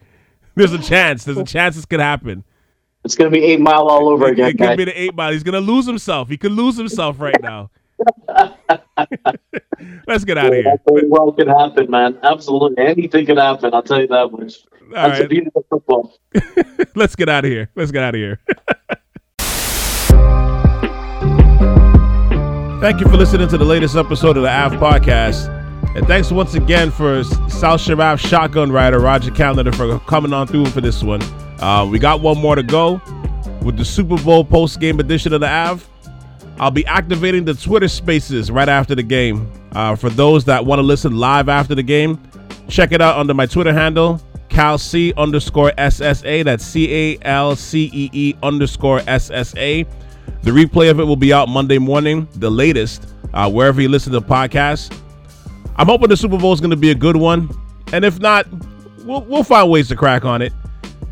There's a chance. There's a chance this could happen. It's going to be eight mile all over again, it could be the eight mile. He's gonna lose himself. He could lose himself right now. *laughs* Let's get out of here. Well can happen, man. Absolutely, anything can happen. I'll tell you that much. All That's right, beauty of football. *laughs* let's get out of here. Let's get out of here. *laughs* Thank you for listening to the latest episode of the AV Podcast. And thanks once again for South Sharav Shotgun Rider Roger Calendar for coming on through for this one. Uh, we got one more to go with the Super Bowl post game edition of the AV. I'll be activating the Twitter spaces right after the game. Uh, for those that want to listen live after the game, check it out under my Twitter handle, CalC underscore SSA. That's C A L C E E underscore SSA. The replay of it will be out Monday morning, the latest, uh, wherever you listen to podcasts. I'm hoping the Super Bowl is going to be a good one. And if not, we'll, we'll find ways to crack on it.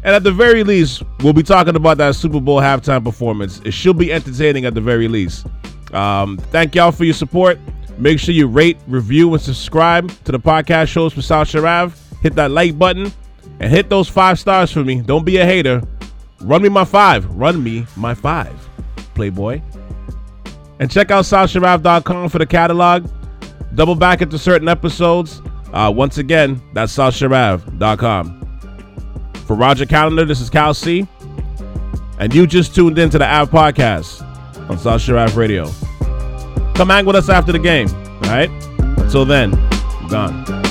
And at the very least, we'll be talking about that Super Bowl halftime performance. It should be entertaining at the very least. Um, thank y'all for your support. Make sure you rate, review, and subscribe to the podcast shows for South Sharav. Hit that like button and hit those five stars for me. Don't be a hater. Run me my five. Run me my five, Playboy. And check out SouthSharav.com for the catalog. Double back into certain episodes. Uh, once again, that's SouthSharav.com. For Roger Calendar, this is Cal C. And you just tuned in to the Av Podcast on South Sharav Radio. Come hang with us after the game. All right? Until then, I'm gone.